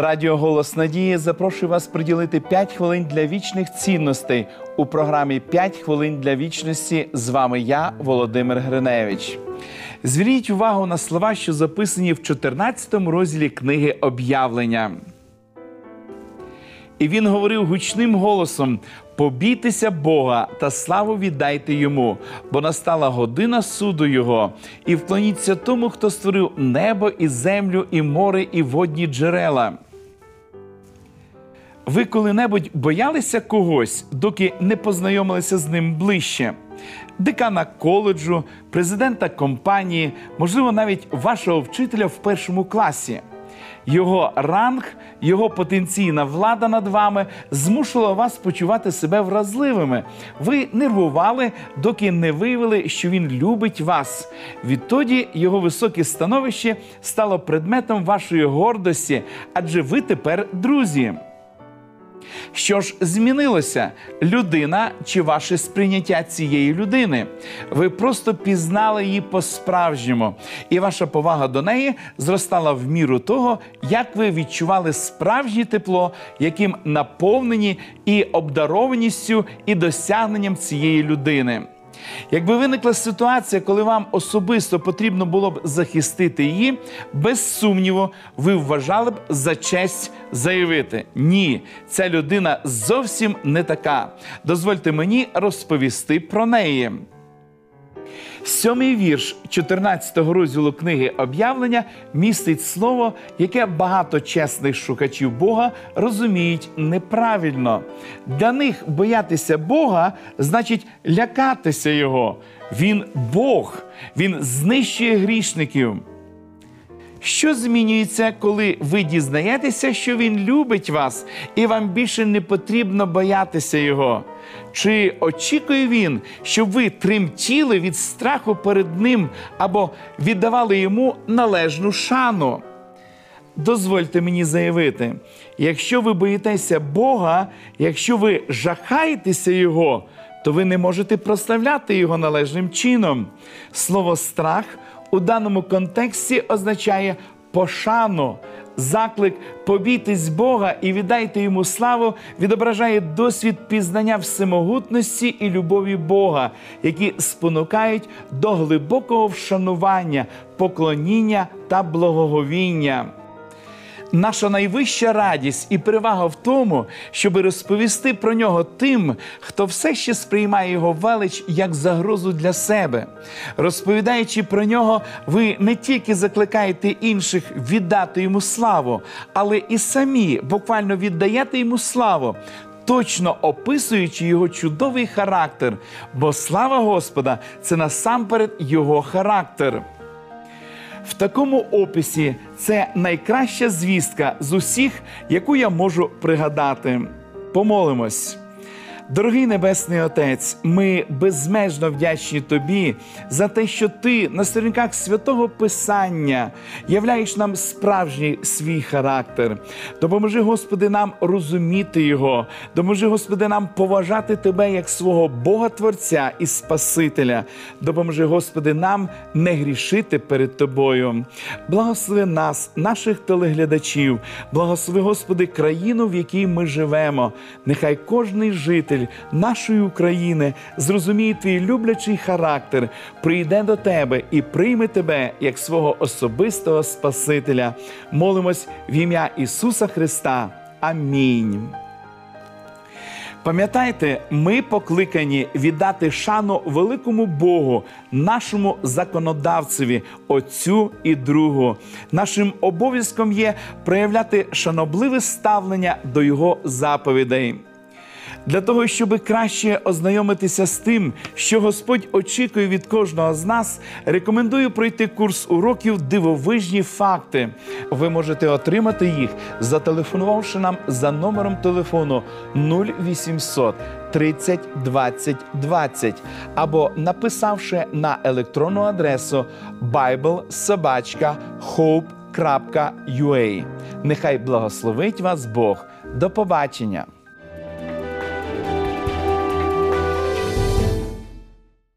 Радіо Голос Надії запрошує вас приділити 5 хвилин для вічних цінностей у програмі «5 хвилин для вічності. З вами я, Володимир Гриневич. Зверніть увагу на слова, що записані в 14 розділі книги Об'явлення. І він говорив гучним голосом: побійтеся Бога та славу віддайте йому, бо настала година суду Його, і вклоніться тому, хто створив небо і землю, і море, і водні джерела. Ви коли-небудь боялися когось, доки не познайомилися з ним ближче? Декана коледжу, президента компанії, можливо, навіть вашого вчителя в першому класі. Його ранг, його потенційна влада над вами змушувала вас почувати себе вразливими. Ви нервували, доки не виявили, що він любить вас. Відтоді його високе становище стало предметом вашої гордості, адже ви тепер друзі. Що ж змінилося? Людина чи ваше сприйняття цієї людини? Ви просто пізнали її по-справжньому, і ваша повага до неї зростала в міру того, як ви відчували справжнє тепло, яким наповнені і обдарованістю, і досягненням цієї людини. Якби виникла ситуація, коли вам особисто потрібно було б захистити її, без сумніву, ви вважали б за честь заявити: ні, ця людина зовсім не така. Дозвольте мені розповісти про неї. Сьомий вірш 14-го розділу книги об'явлення містить слово, яке багато чесних шукачів Бога розуміють неправильно. Для них боятися Бога значить лякатися Його. Він Бог, Він знищує грішників. Що змінюється, коли ви дізнаєтеся, що він любить вас, і вам більше не потрібно боятися його? Чи очікує він, щоб ви тремтіли від страху перед ним або віддавали йому належну шану? Дозвольте мені заявити, якщо ви боїтеся Бога, якщо ви жахаєтеся Його, то ви не можете прославляти Його належним чином. Слово страх у даному контексті означає пошану. Заклик побійтесь Бога і віддайте йому славу відображає досвід пізнання всемогутності і любові Бога, які спонукають до глибокого вшанування, поклоніння та благоговіння. Наша найвища радість і перевага в тому, щоб розповісти про нього тим, хто все ще сприймає його велич як загрозу для себе. Розповідаючи про нього, ви не тільки закликаєте інших віддати йому славу, але і самі буквально віддаєте йому славу. Точно описуючи його чудовий характер, бо слава Господа це насамперед його характер. В такому описі це найкраща звістка з усіх, яку я можу пригадати. Помолимось. Дорогий Небесний Отець, ми безмежно вдячні Тобі за те, що Ти на сторінках святого Писання являєш нам справжній свій характер. Допоможи, Господи, нам розуміти Його, допоможи, Господи, нам поважати Тебе як свого Бога Творця і Спасителя. Допоможи, Господи, нам не грішити перед Тобою. Благослови нас, наших телеглядачів, благослови, Господи, країну, в якій ми живемо. Нехай кожний житель нашої України зрозуміє твій люблячий характер, прийде до тебе і прийме тебе як свого особистого Спасителя. Молимось в ім'я Ісуса Христа. Амінь. Пам'ятайте, ми покликані віддати шану великому Богу, нашому законодавцеві, Отцю і Другу. Нашим обов'язком є проявляти шанобливе ставлення до Його заповідей. Для того, щоб краще ознайомитися з тим, що Господь очікує від кожного з нас, рекомендую пройти курс уроків Дивовижні факти. Ви можете отримати їх, зателефонувавши нам за номером телефону 0800 30 20 20 або написавши на електронну адресу biblesobachka.hope.ua. Нехай благословить вас Бог. До побачення!